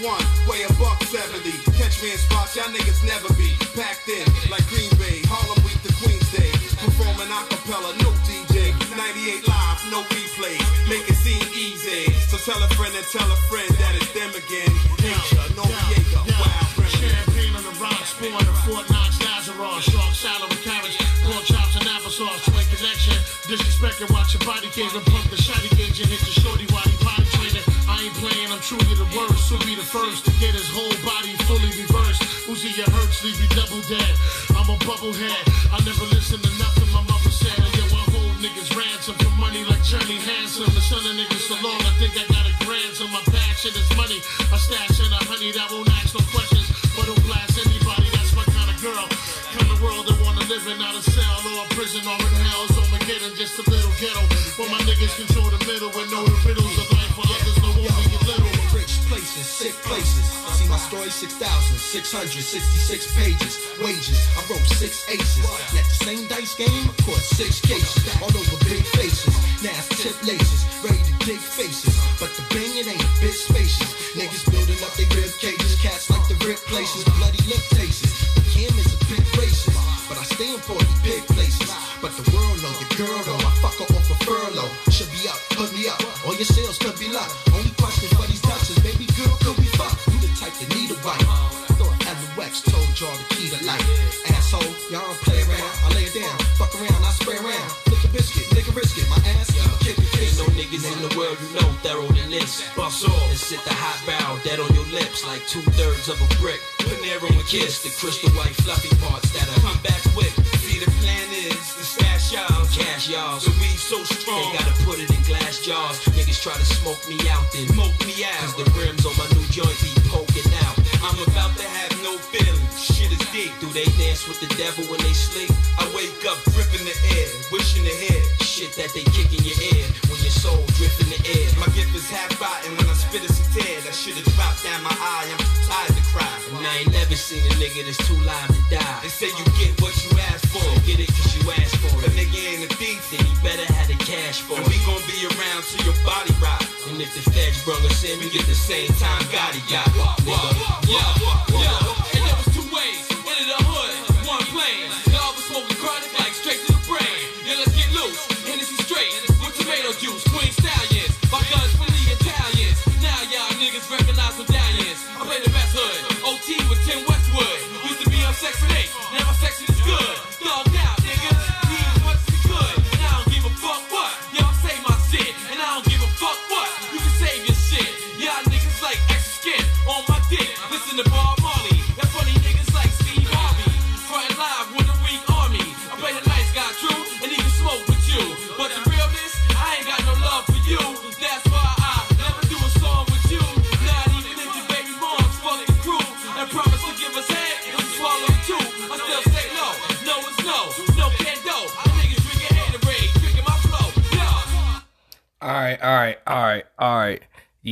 6'1, weigh a buck 70. Catch me in spots y'all niggas never be. Packed in like Green Bay, Harlem Week to Queens Day. Performing a cappella, no DJ. 98 live, no replay. Make it seem easy. So tell a friend and tell a friend that it's them again. Nature, Noriega, wild remedy. Champagne on the rocks, born in Fort Knox, Lazarus, shark salad with carrots, pork chops and applesauce, twin connection, disrespecting, watch your body cave and pump the shotty gauge and hit the shorty while he potty training. I ain't playing, I'm truly the worst, who'll be the first to get his whole body fully reversed. Uzi your hurts, leave you double dead. I'm a bubblehead, I never listen to nothing my mother said. Yo, I hold niggas ransom for money like Johnny Handsome. The son of sick places. See my story, 6,666 pages. Wages, I wrote six aces. Let the same dice game, I caught six cases. All over big faces. Now it's tip laces, ready to dig faces. But the bang, it ain't a bit spacious. Niggas building up their rib cages. Cats like the rip places, bloody lip tastes. The is a bit racist. But I stay in 40 big places. But the world know your girl though. I fuck her off a furlough. Should be up, put me up. All your sales could be locked. Y'all the key to life. Asshole, y'all don't play around. I lay it down, fuck around, I spray around. Flick a biscuit, nigga risk it. My ass, kick it, kiss Ain't no niggas in the world you know thorough than this. Bust off and sit the hot barrel dead on your lips like two thirds of a brick. Panero and kiss the crystal white fluffy parts that'll come back quick. See the plan is to stash y'all, cash y'all. The weed so strong, they gotta put it in glass jars. Niggas try to smoke me out, then smoke me out. Cause the rims on my new joint be poking out. I'm about to have no feelings. Shit is deep. Do they dance with the devil when they sleep? I wake up gripping the air, wishing to hear shit that they kick in your ear when your soul drift in the air. My gift is half rotten when I spit it's a tear. That should have dropped down my eye. I'm tired to cry. And I ain't never seen a nigga that's too live to die. They say you get what you ask So get it cause you asked for it. A nigga ain't a thief, then he better have the cash for it. and we gon' be around till your body rot. And if the feds brung us in, we get the same time Gotti got. Nigga, yeah, yeah. And there was two ways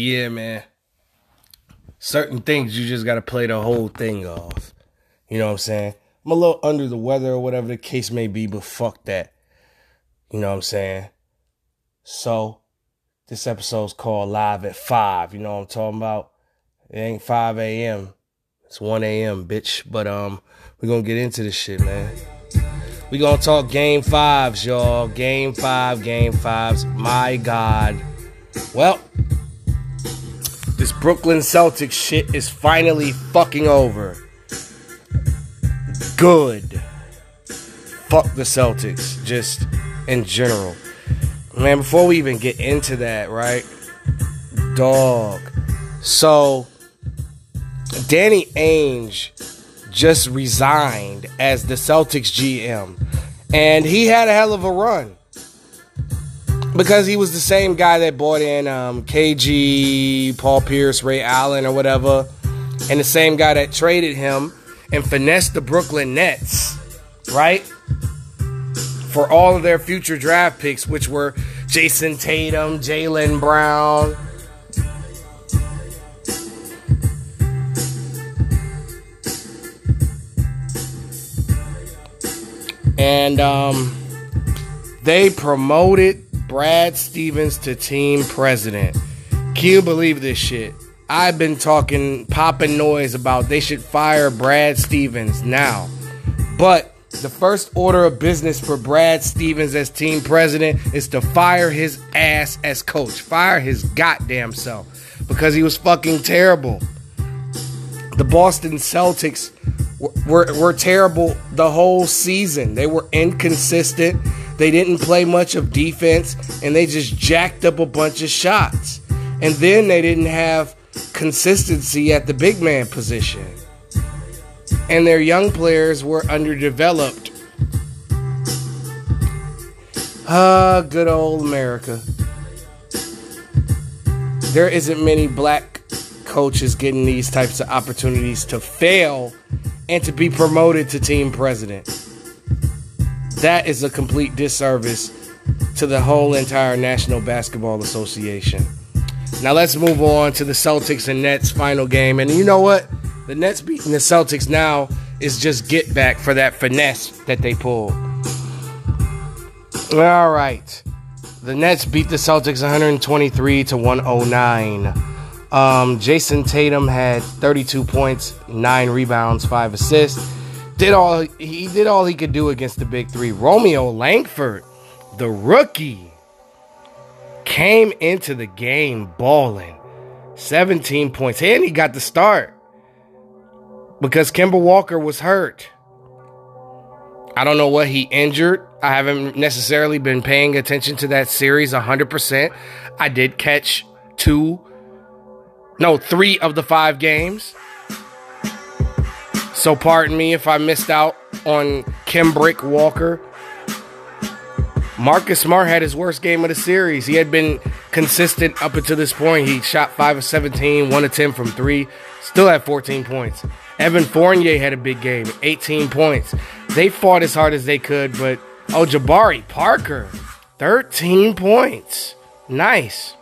Yeah, man. Certain things you just got to play the whole thing off. You know what I'm saying? I'm a little under the weather or whatever the case may be, but fuck that. You know what I'm saying? So, this episode's called Live at 5. You know what I'm talking about? It ain't 5 a.m. It's 1 a.m., bitch. But, um, we're gonna get into this shit, man. we gonna talk game fives, y'all. Game five, game fives. My God. Well, this Brooklyn Celtics shit is finally fucking over. Good. Fuck the Celtics, just in general. Man, before we even get into that, right? Dog. So, Danny Ainge just resigned as the Celtics GM. And he had a hell of a run. Because he was the same guy that bought in um, KG, Paul Pierce, Ray Allen, or whatever. And the same guy that traded him and finessed the Brooklyn Nets, right? For all of their future draft picks, which were Jayson Tatum, Jaylen Brown, and um, they promoted Brad Stevens to team president. Can you believe this shit? I've been talking, popping noise about they should fire Brad Stevens now. But the first order of business for Brad Stevens as team president is to fire his ass as coach. Fire his goddamn self. Because he was fucking terrible. The Boston Celtics were, were terrible the whole season. They were inconsistent. They didn't play much of defense, and they just jacked up a bunch of shots. And then they didn't have consistency at the big man position. And their young players were underdeveloped. Ah, good old America. There isn't many black coaches getting these types of opportunities to fail and to be promoted to team president. That is a complete disservice to the whole entire National Basketball Association. Now let's move on to the Celtics and Nets final game. And you know what? The Nets beating the Celtics now is just get back for that finesse that they pulled. All right. The Nets beat the Celtics 123 to 109. Um, Jayson Tatum had 32 points, nine rebounds, five assists. Did all he did all he could do against the big three. Romeo Langford, the rookie, came into the game balling, 17 points, and he got the start because Kemba Walker was hurt. I don't know what he injured. I haven't necessarily been paying attention to that series 100%. I did catch two no, three of the five games. So pardon me if I missed out on Kemba Walker. Marcus Smart had his worst game of the series. He had been consistent up until this point. He shot 5 of 17, 1 of 10 from 3, still had 14 points. Evan Fournier had a big game, 18 points. They fought as hard as they could, but oh, Jabari Parker, 13 points. Nice.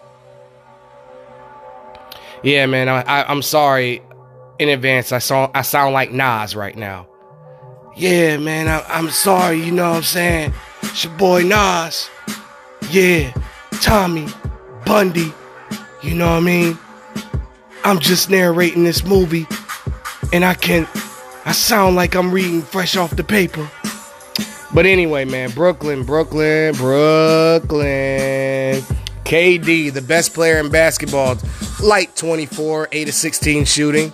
Yeah, man. I am sorry in advance. I saw I sound like Nas right now. Yeah, man. I, I'm sorry. You know what I'm saying? It's your boy Nas. Yeah, Tommy Bundy. You know what I mean? I'm just narrating this movie, and I can I sound like I'm reading fresh off the paper. But anyway, man, Brooklyn, Brooklyn, Brooklyn. KD, the best player in basketball, light 24, 8 of 16 shooting.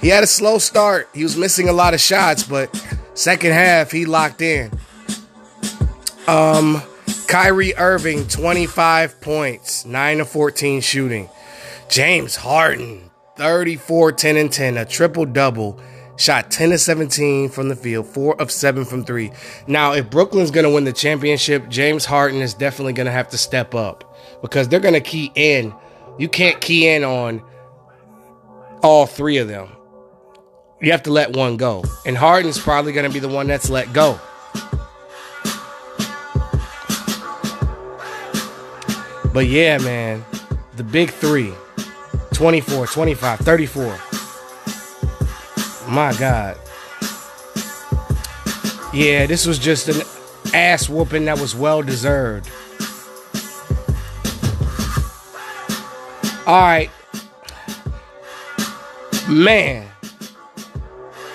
He had a slow start. He was missing a lot of shots, but second half he locked in. Um, Kyrie Irving, 25 points, 9 of 14 shooting. James Harden, 34, 10 and 10, a triple double. Shot 10 of 17 from the field, 4 of 7 from 3. Now, if Brooklyn's going to win the championship, James Harden is definitely going to have to step up because they're going to key in. You can't key in on all three of them. You have to let one go. And Harden's probably going to be the one that's let go. But yeah, man, the big three 24, 25, 34. My God. Yeah, this was just an ass whooping that was well deserved. All right. Man.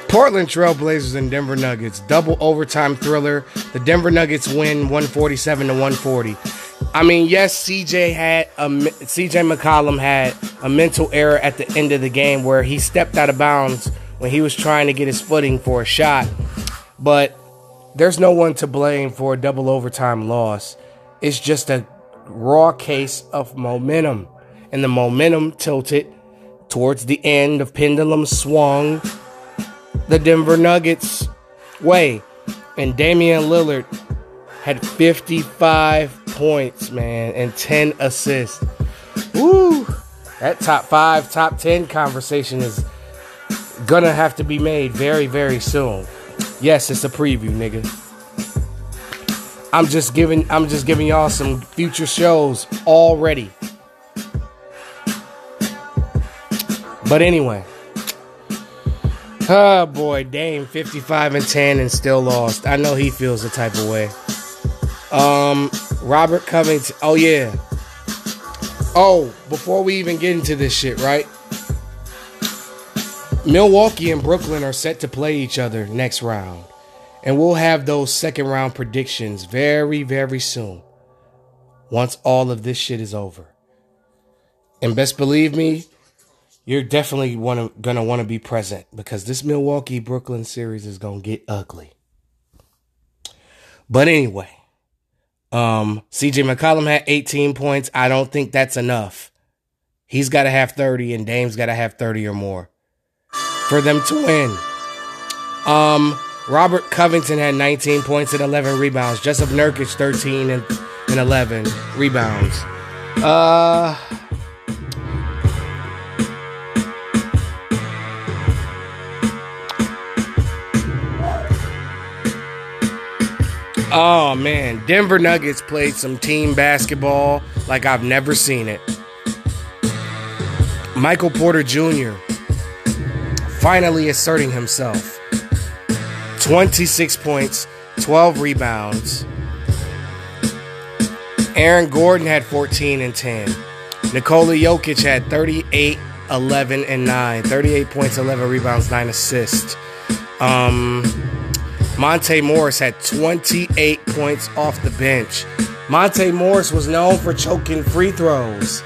Portland Trailblazers and Denver Nuggets. Double overtime thriller. The Denver Nuggets win 147 to 140. I mean, yes, CJ had a CJ McCollum had a mental error at the end of the game where he stepped out of bounds when he was trying to get his footing for a shot. But there's no one to blame for a double overtime loss. It's just a raw case of momentum and the momentum tilted towards the end. of pendulum swung the Denver Nuggets way. And Damian Lillard had 55 points, man, and 10 assists. Woo! That top five, top 10 conversation is gonna have to be made very, very soon. Yes, it's a preview, nigga. I'm just giving I'm just giving y'all some future shows already. But anyway. Oh boy, Dame 55 and 10 and still lost. I know he feels the type of way. Um Robert Covington. Oh yeah. Oh, before we even get into this shit, right? Milwaukee and Brooklyn are set to play each other next round. And we'll have those second round predictions very, very soon. Once all of this shit is over. And best believe me, you're definitely wanna, gonna want to be present because this Milwaukee Brooklyn series is gonna get ugly. But anyway, um, CJ McCollum had 18 points. I don't think that's enough. He's got to have 30, and Dame's got to have 30 or more for them to win. Um, Robert Covington had 19 points and 11 rebounds. Jusuf Nurkic 13 and, and 11 rebounds. Uh. Oh man, Denver Nuggets played some team basketball like I've never seen it. Michael Porter Jr. finally asserting himself. 26 points, 12 rebounds. Aaron Gordon had 14 and 10. Nikola Jokic had 38, 11, and 9. 38 points, 11 rebounds, 9 assists. Um, Monte Morris had 28 points off the bench. Monte Morris was known for choking free throws.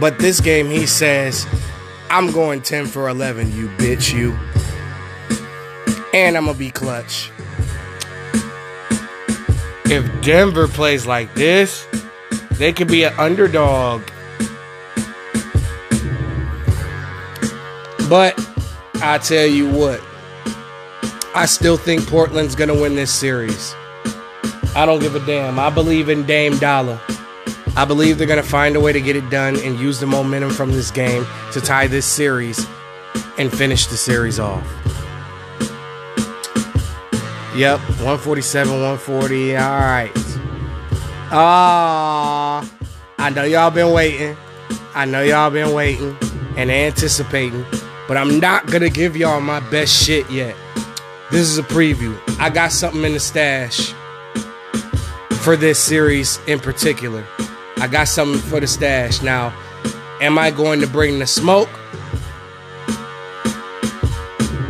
But this game, he says, I'm going 10 for 11, you bitch, you. And I'm going to be clutch. If Denver plays like this, they could be an underdog. But I tell you what, I still think Portland's going to win this series. I don't give a damn. I believe in Dame Dollar. I believe they're going to find a way to get it done and use the momentum from this game to tie this series and finish the series off. Yep, 147, 140. All right. Ah, I know y'all been waiting. I know y'all been waiting and anticipating, but I'm not going to give y'all my best shit yet. This is a preview. I got something in the stash for this series in particular. I got something for the stash. Now, am I going to bring the smoke?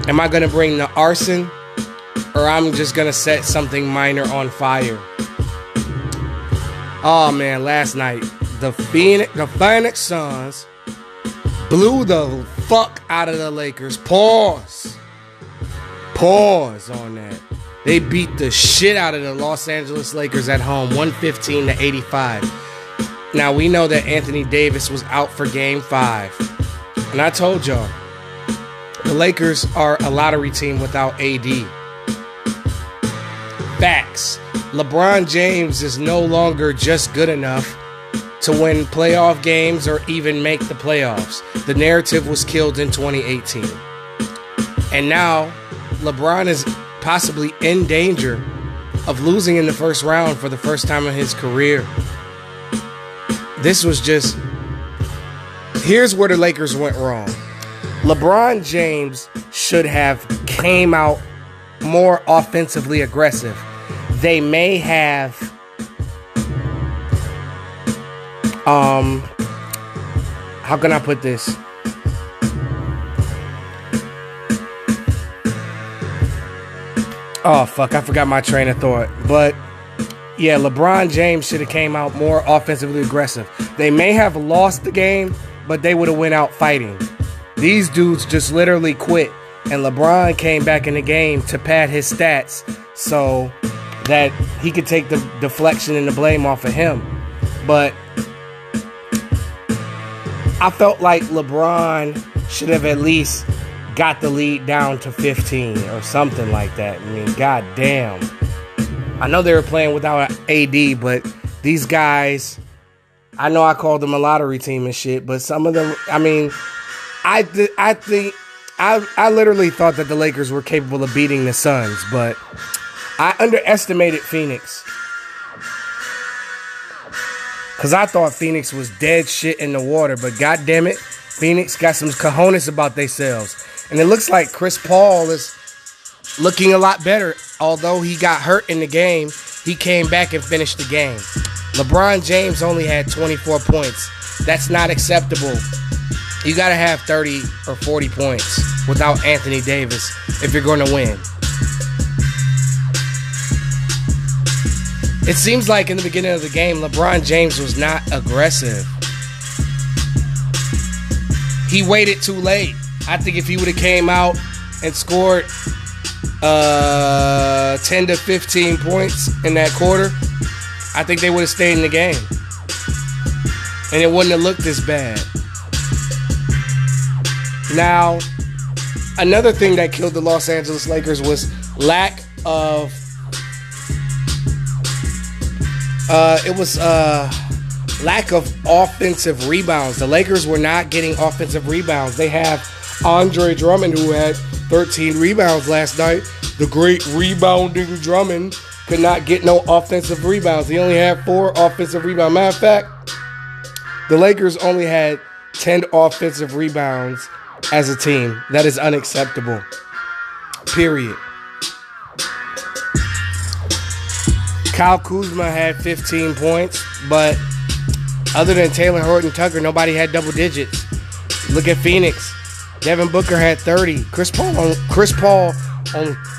Am I going to bring the arson? Or I'm just going to set something minor on fire? Oh man, last night the Phoenix the Phoenix Suns blew the fuck out of the Lakers. Pause. Pause on that. They beat the shit out of the Los Angeles Lakers at home, 115 to 85. Now we know that Anthony Davis was out for game five. And I told y'all, the Lakers are a lottery team without AD. Facts. LeBron James is no longer just good enough to win playoff games or even make the playoffs. The narrative was killed in 2018. And now LeBron is possibly in danger of losing in the first round for the first time in his career. This was just here's where the Lakers went wrong. LeBron James should have came out more offensively aggressive. They may have um how can I put this? Oh fuck, I forgot my train of thought. But yeah, LeBron James should have came out more offensively aggressive. They may have lost the game, but they would have went out fighting. These dudes just literally quit, and LeBron came back in the game to pad his stats so that he could take the deflection and the blame off of him. But I felt like LeBron should have at least got the lead down to 15 or something like that. I mean, god damn. I know they were playing without AD, but these guys, I know I called them a lottery team and shit, but some of them, I mean, I th- I think I I literally thought that the Lakers were capable of beating the Suns, but I underestimated Phoenix. Cause I thought Phoenix was dead shit in the water, but god damn it, Phoenix got some cojones about themselves. And it looks like Chris Paul is looking a lot better. Although he got hurt in the game, he came back and finished the game. LeBron James only had 24 points. That's not acceptable. You got to have 30 or 40 points without Anthony Davis if you're going to win. It seems like in the beginning of the game, LeBron James was not aggressive. He waited too late. I think if he would have came out and scored uh, 10 to 15 points in that quarter, I think they would have stayed in the game. And it wouldn't have looked as bad. Now, another thing that killed the Los Angeles Lakers was lack of. Uh, it was uh, lack of offensive rebounds. The Lakers were not getting offensive rebounds. They have Andre Drummond, who had 13 rebounds last night. The great rebounding Drummond could not get no offensive rebounds. He only had four offensive rebounds. Matter of fact, the Lakers only had 10 offensive rebounds as a team. That is unacceptable. Period. Kyle Kuzma had 15 points, but other than Talen Horton Tucker, nobody had double digits. Look at Phoenix. Devin Booker had 30. Chris Paul Chris Paul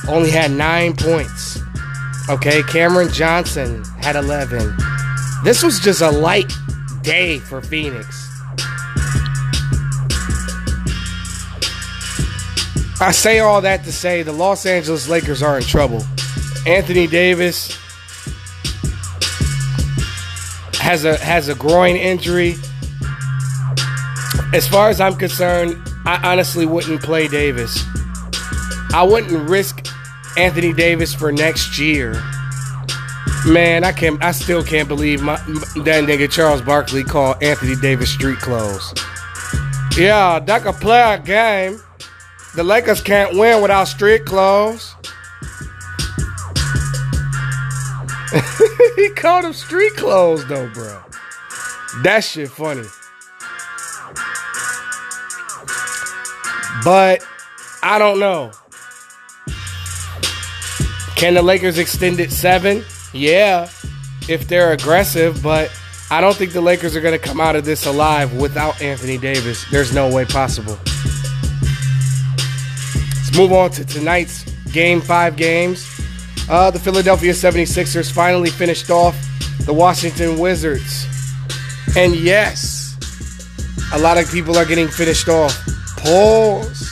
only, had 9 points. Okay, Cameron Johnson had 11. This was just a light day for Phoenix. I say all that to say the Los Angeles Lakers are in trouble. Anthony Davis has a has a groin injury. As far as I'm concerned, I honestly wouldn't play Davis. I wouldn't risk Anthony Davis for next year. Man, I can't. I still can't believe my, that nigga Charles Barkley called Anthony Davis street clothes. Yeah, that could play a game. The Lakers can't win without street clothes. he called them street clothes though, bro. That shit funny. But I don't know. Can the Lakers extend it seven? Yeah, if they're aggressive, but I don't think the Lakers are going to come out of this alive without Anthony Davis. There's no way possible. Let's move on to tonight's game five games. Uh, the Philadelphia 76ers finally finished off the Washington Wizards. And yes, a lot of people are getting finished off. Pause.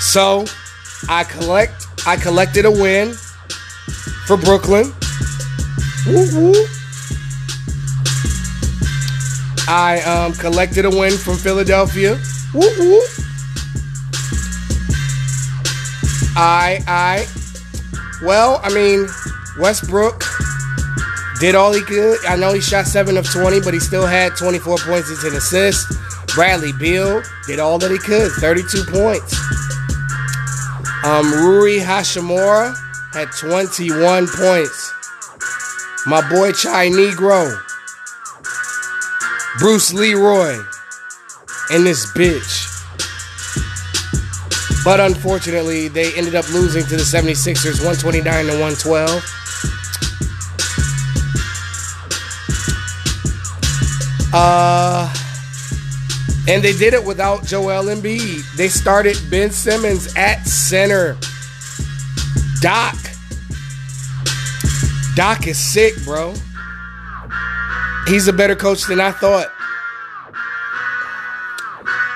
so I collect I collected a win for Brooklyn. Woo woo. I um, collected a win from Philadelphia. Woo woo. I I well, I mean, Westbrook did all he could. I know he shot 7 of 20, but he still had 24 points and 10 assists. Bradley Beal did all that he could, 32 points. Um, Rui Hachimura had 21 points. My boy Chai Negro. Bruce Leroy. And this bitch. But unfortunately, they ended up losing to the 76ers 129 to 112. Uh and they did it without Joel Embiid. They started Ben Simmons at center. Doc. Doc is sick, bro. He's a better coach than I thought.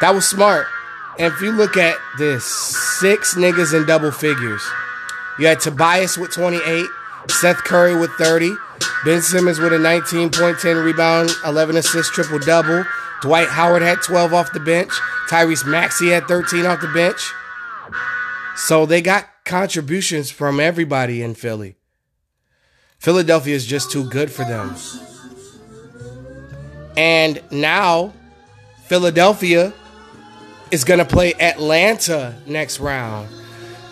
That was smart. And if you look at this, six niggas in double figures. You had Tobias with 28, Seth Curry with 30, Ben Simmons with a 19.10 rebound, 11 assists, triple double. Dwight Howard had 12 off the bench. Tyrese Maxey had 13 off the bench. So they got contributions from everybody in Philly. Philadelphia is just too good for them. And now Philadelphia is going to play Atlanta next round.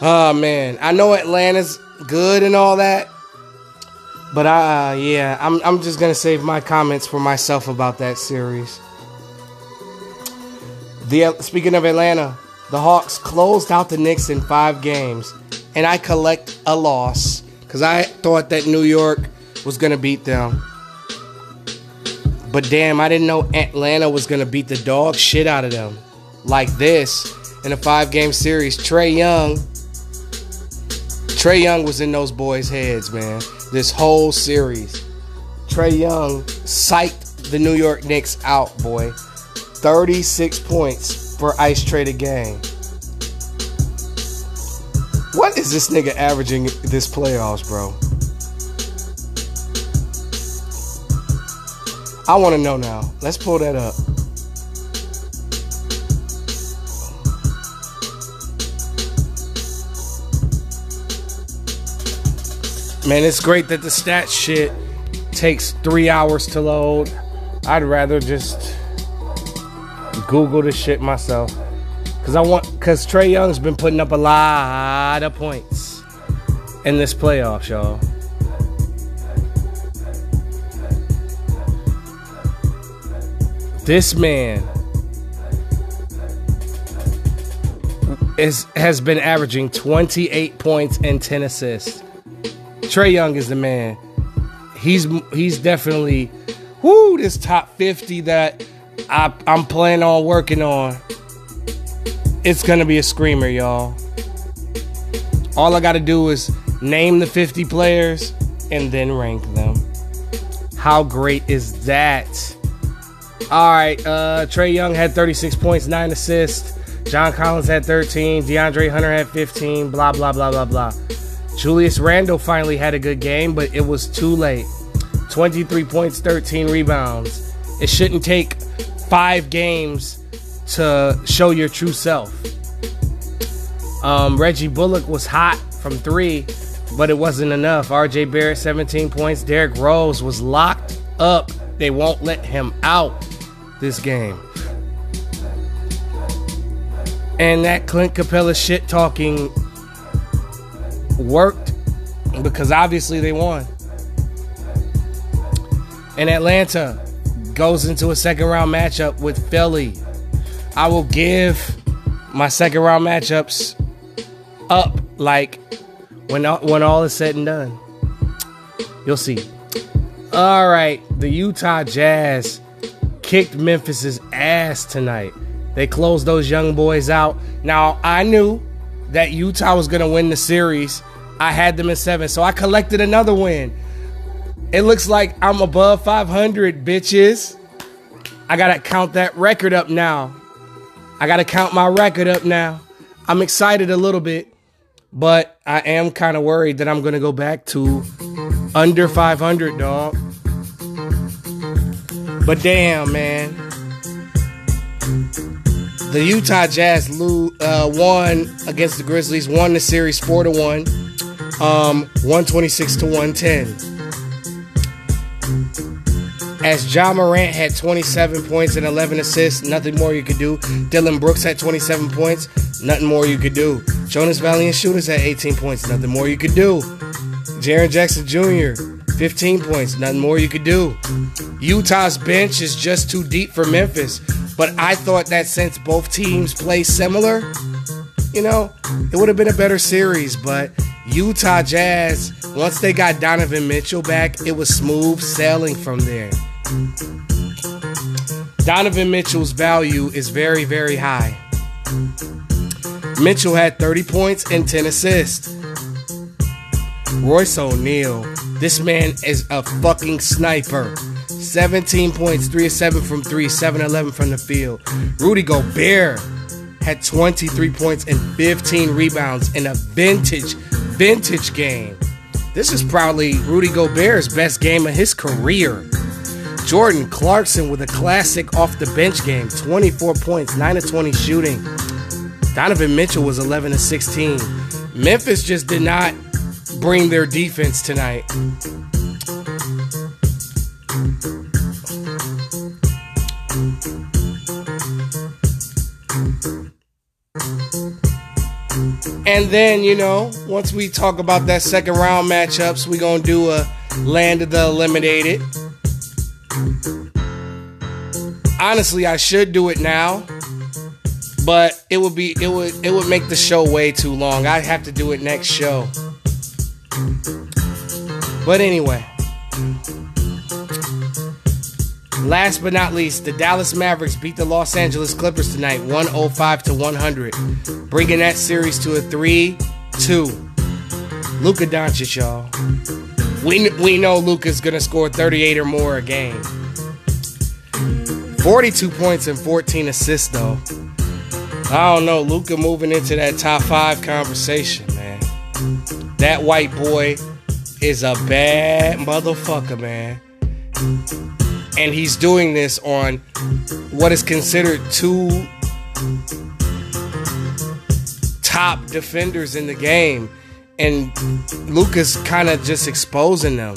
Oh man, I know Atlanta's good and all that, but I uh, yeah, I'm I'm just to save my comments for myself about that series. The speaking of Atlanta, the Hawks closed out the Knicks in 5 games, and I collect a loss cuz I thought that New York was to beat them. But damn, I didn't know Atlanta was to beat the dog shit out of them like this in a five game series. Trae Young, Trae Young was in those boys' heads, man. This whole series. Trae Young psyched the New York Knicks out, boy. 36 points for ice traded game. What is this nigga averaging this playoffs, bro? I want to know now. Let's pull that up. Man, it's great that the stat shit takes three hours to load. I'd rather just Google the shit myself. Cause I want cause Trae Young's been putting up a lot of points in this playoffs, y'all. This man is has been averaging 28 points and 10 assists. Trae Young is the man. He's he's definitely whoo this top 50 that I, I'm planning on working on. It's gonna be a screamer, y'all. All I gotta do is name the 50 players and then rank them. How great is that? All right, uh, Trae Young had 36 points, 9 assists. John Collins had 13. DeAndre Hunter had 15. Blah, blah, blah, blah, blah. Julius Randle finally had a good game, but it was too late. 23 points, 13 rebounds. It shouldn't take five games to show your true self. Um, Reggie Bullock was hot from three, but it wasn't enough. RJ Barrett, 17 points. Derrick Rose was locked up. They won't let him out this game. And that Clint Capela shit talking worked because obviously they won. And Atlanta goes into a second round matchup with Philly. I will give my second round matchups up like when when all is said and done. You'll see. All right, the Utah Jazz kicked Memphis's ass tonight. They closed those young boys out. Now, I knew that Utah was going to win the series. I had them in seven, so I collected another win. It looks like I'm above 500, bitches. I got to count that record up now. I got to count my record up now. I'm excited a little bit, but I am kind of worried that I'm going to go back to under 500, dog. But damn, man. The Utah Jazz lo- uh, won against the Grizzlies, won the series 4 to 1, um, 126 to 110. As Ja Morant had 27 points and 11 assists, nothing more you could do. Dillon Brooks had 27 points, nothing more you could do. Jonas Valanciunas had 18 points, nothing more you could do. Jaren Jackson Jr., 15 points, nothing more you could do. Utah's bench is just too deep for Memphis, but I thought that since both teams play similar, you know, it would have been a better series, but Utah Jazz, once they got Donovan Mitchell back, it was smooth sailing from there. Donovan Mitchell's value is very, very high. Mitchell had 30 points and 10 assists. Royce O'Neale, this man is a fucking sniper. 17 points, 3 of 7 from 3, 7 11 from the field. Rudy Gobert had 23 points and 15 rebounds in a vintage, vintage game. This is probably Rudy Gobert's best game of his career. Jordan Clarkson with a classic off the bench game 24 points, 9 of 20 shooting. Donovan Mitchell was 11 to 16. Memphis just did not bring their defense tonight. And then, you know, once we talk about that second round matchups, we're going to do a land of the eliminated. Honestly, I should do it now, but it would be it would it would make the show way too long. I'd have to do it next show. But anyway, last but not least, the Dallas Mavericks beat the Los Angeles Clippers tonight, 105 to 100, bringing that series to a 3-2. Luka Doncic, y'all. We we know Luka's gonna score 38 or more a game. 42 points and 14 assists though. I don't know, Luka moving into that top five conversation, man. That white boy is a bad motherfucker, man. And he's doing this on what is considered two top defenders in the game. And Luka's kind of just exposing them.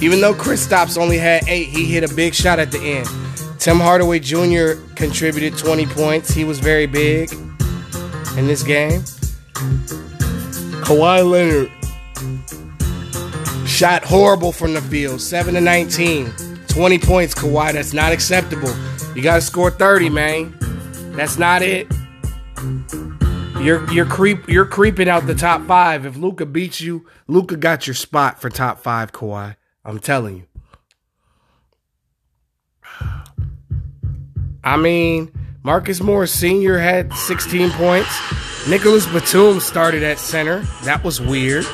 Even though Kristaps only had eight, he hit a big shot at the end. Tim Hardaway Jr. contributed 20 points. He was very big in this game. Kawhi Leonard shot horrible from the field, 7 to 19. 20 points, Kawhi. That's not acceptable. You got to score 30, man. That's not it. You're you're creep you're creeping out the top five. If Luka beats you, Luka got your spot for top five, Kawhi. I'm telling you. I mean, Marcus Morris Sr. had 16 points. Nicholas Batum started at center. That was weird.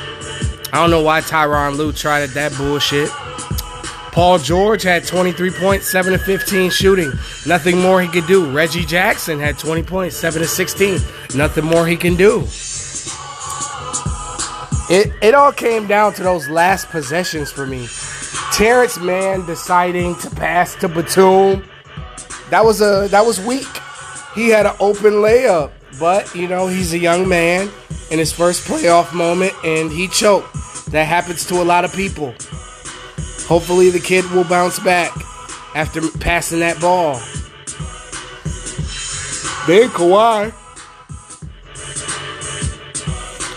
I don't know why Tyronn Lue tried that bullshit. Paul George had 23 points, 7 to 15 shooting. Nothing more he could do. Reggie Jackson had 20 points, 7 to 16. Nothing more he can do. It, it all came down to those last possessions for me. Terance Mann deciding to pass to Batum. That was a that was weak. He had an open layup, but you know, he's a young man in his first playoff moment and he choked. That happens to a lot of people. Hopefully the kid will bounce back after passing that ball. Then Kawhi.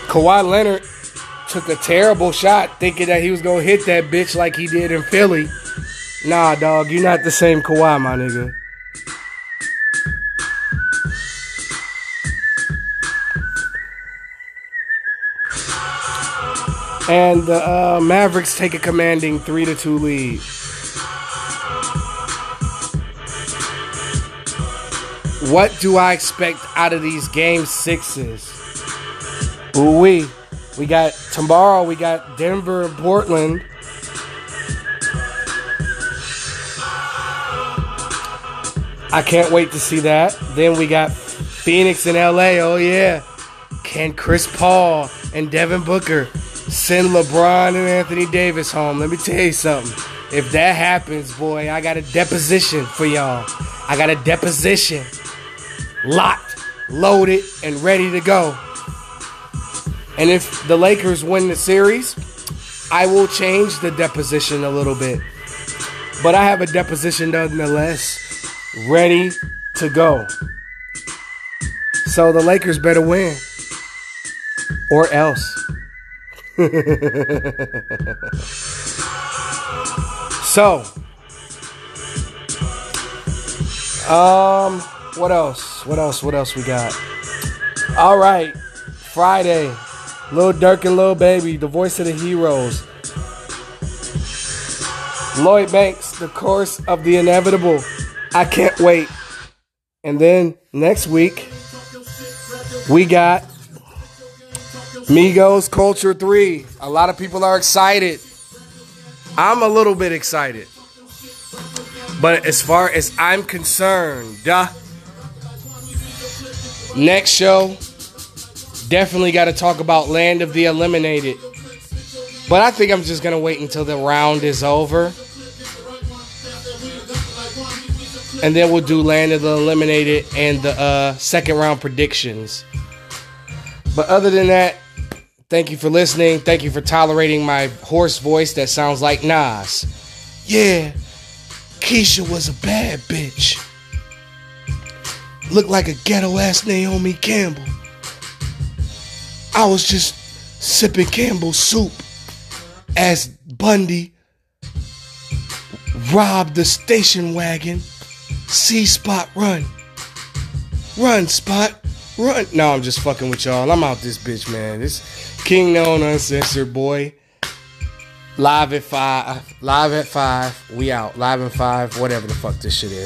Kawhi Leonard took a terrible shot thinking that he was going to hit that bitch like he did in Philly. Nah, dog, you're not the same Kawhi, my nigga. And the uh, Mavericks take a commanding 3 to 2 lead. What do I expect out of these game sixes? Ooh wee. We got tomorrow we got Denver and Portland. I can't wait to see that. Then we got Phoenix and LA. Oh yeah. Can Chris Paul and Devin Booker send LeBron and Anthony Davis home? Let me tell you something. If that happens, boy, I got a deposition for y'all. I got a deposition. Locked, loaded, and ready to go. And if the Lakers win the series, I will change the deposition a little bit. But I have a deposition nonetheless ready to go. So the Lakers better win. Or else. so, um, what else? What else? What else we got? All right, Friday, Lil Durk and Lil Baby, the voice of the heroes. Lloyd Banks, the course of the inevitable. I can't wait. And then next week, we got Migos Culture 3. A lot of people are excited. I'm a little bit excited. But as far as I'm concerned, duh, next show, definitely got to talk about Land of the Eliminated. But I think I'm just going to wait until the round is over. and then we'll do Land of the Eliminated and the uh, second round predictions. But other than that, thank you for listening. Thank you for tolerating my hoarse voice that sounds like Nas. Yeah, Keisha was a bad bitch. Looked like a ghetto ass Naomi Campbell. I was just sipping Campbell's soup as Bundy robbed the station wagon. See Spot run. Run, Spot. Run. No, I'm just fucking with y'all. I'm out this bitch, man. This King Known Uncensored boy. Live at five. Live at five. We out. Live at five. Whatever the fuck this shit is.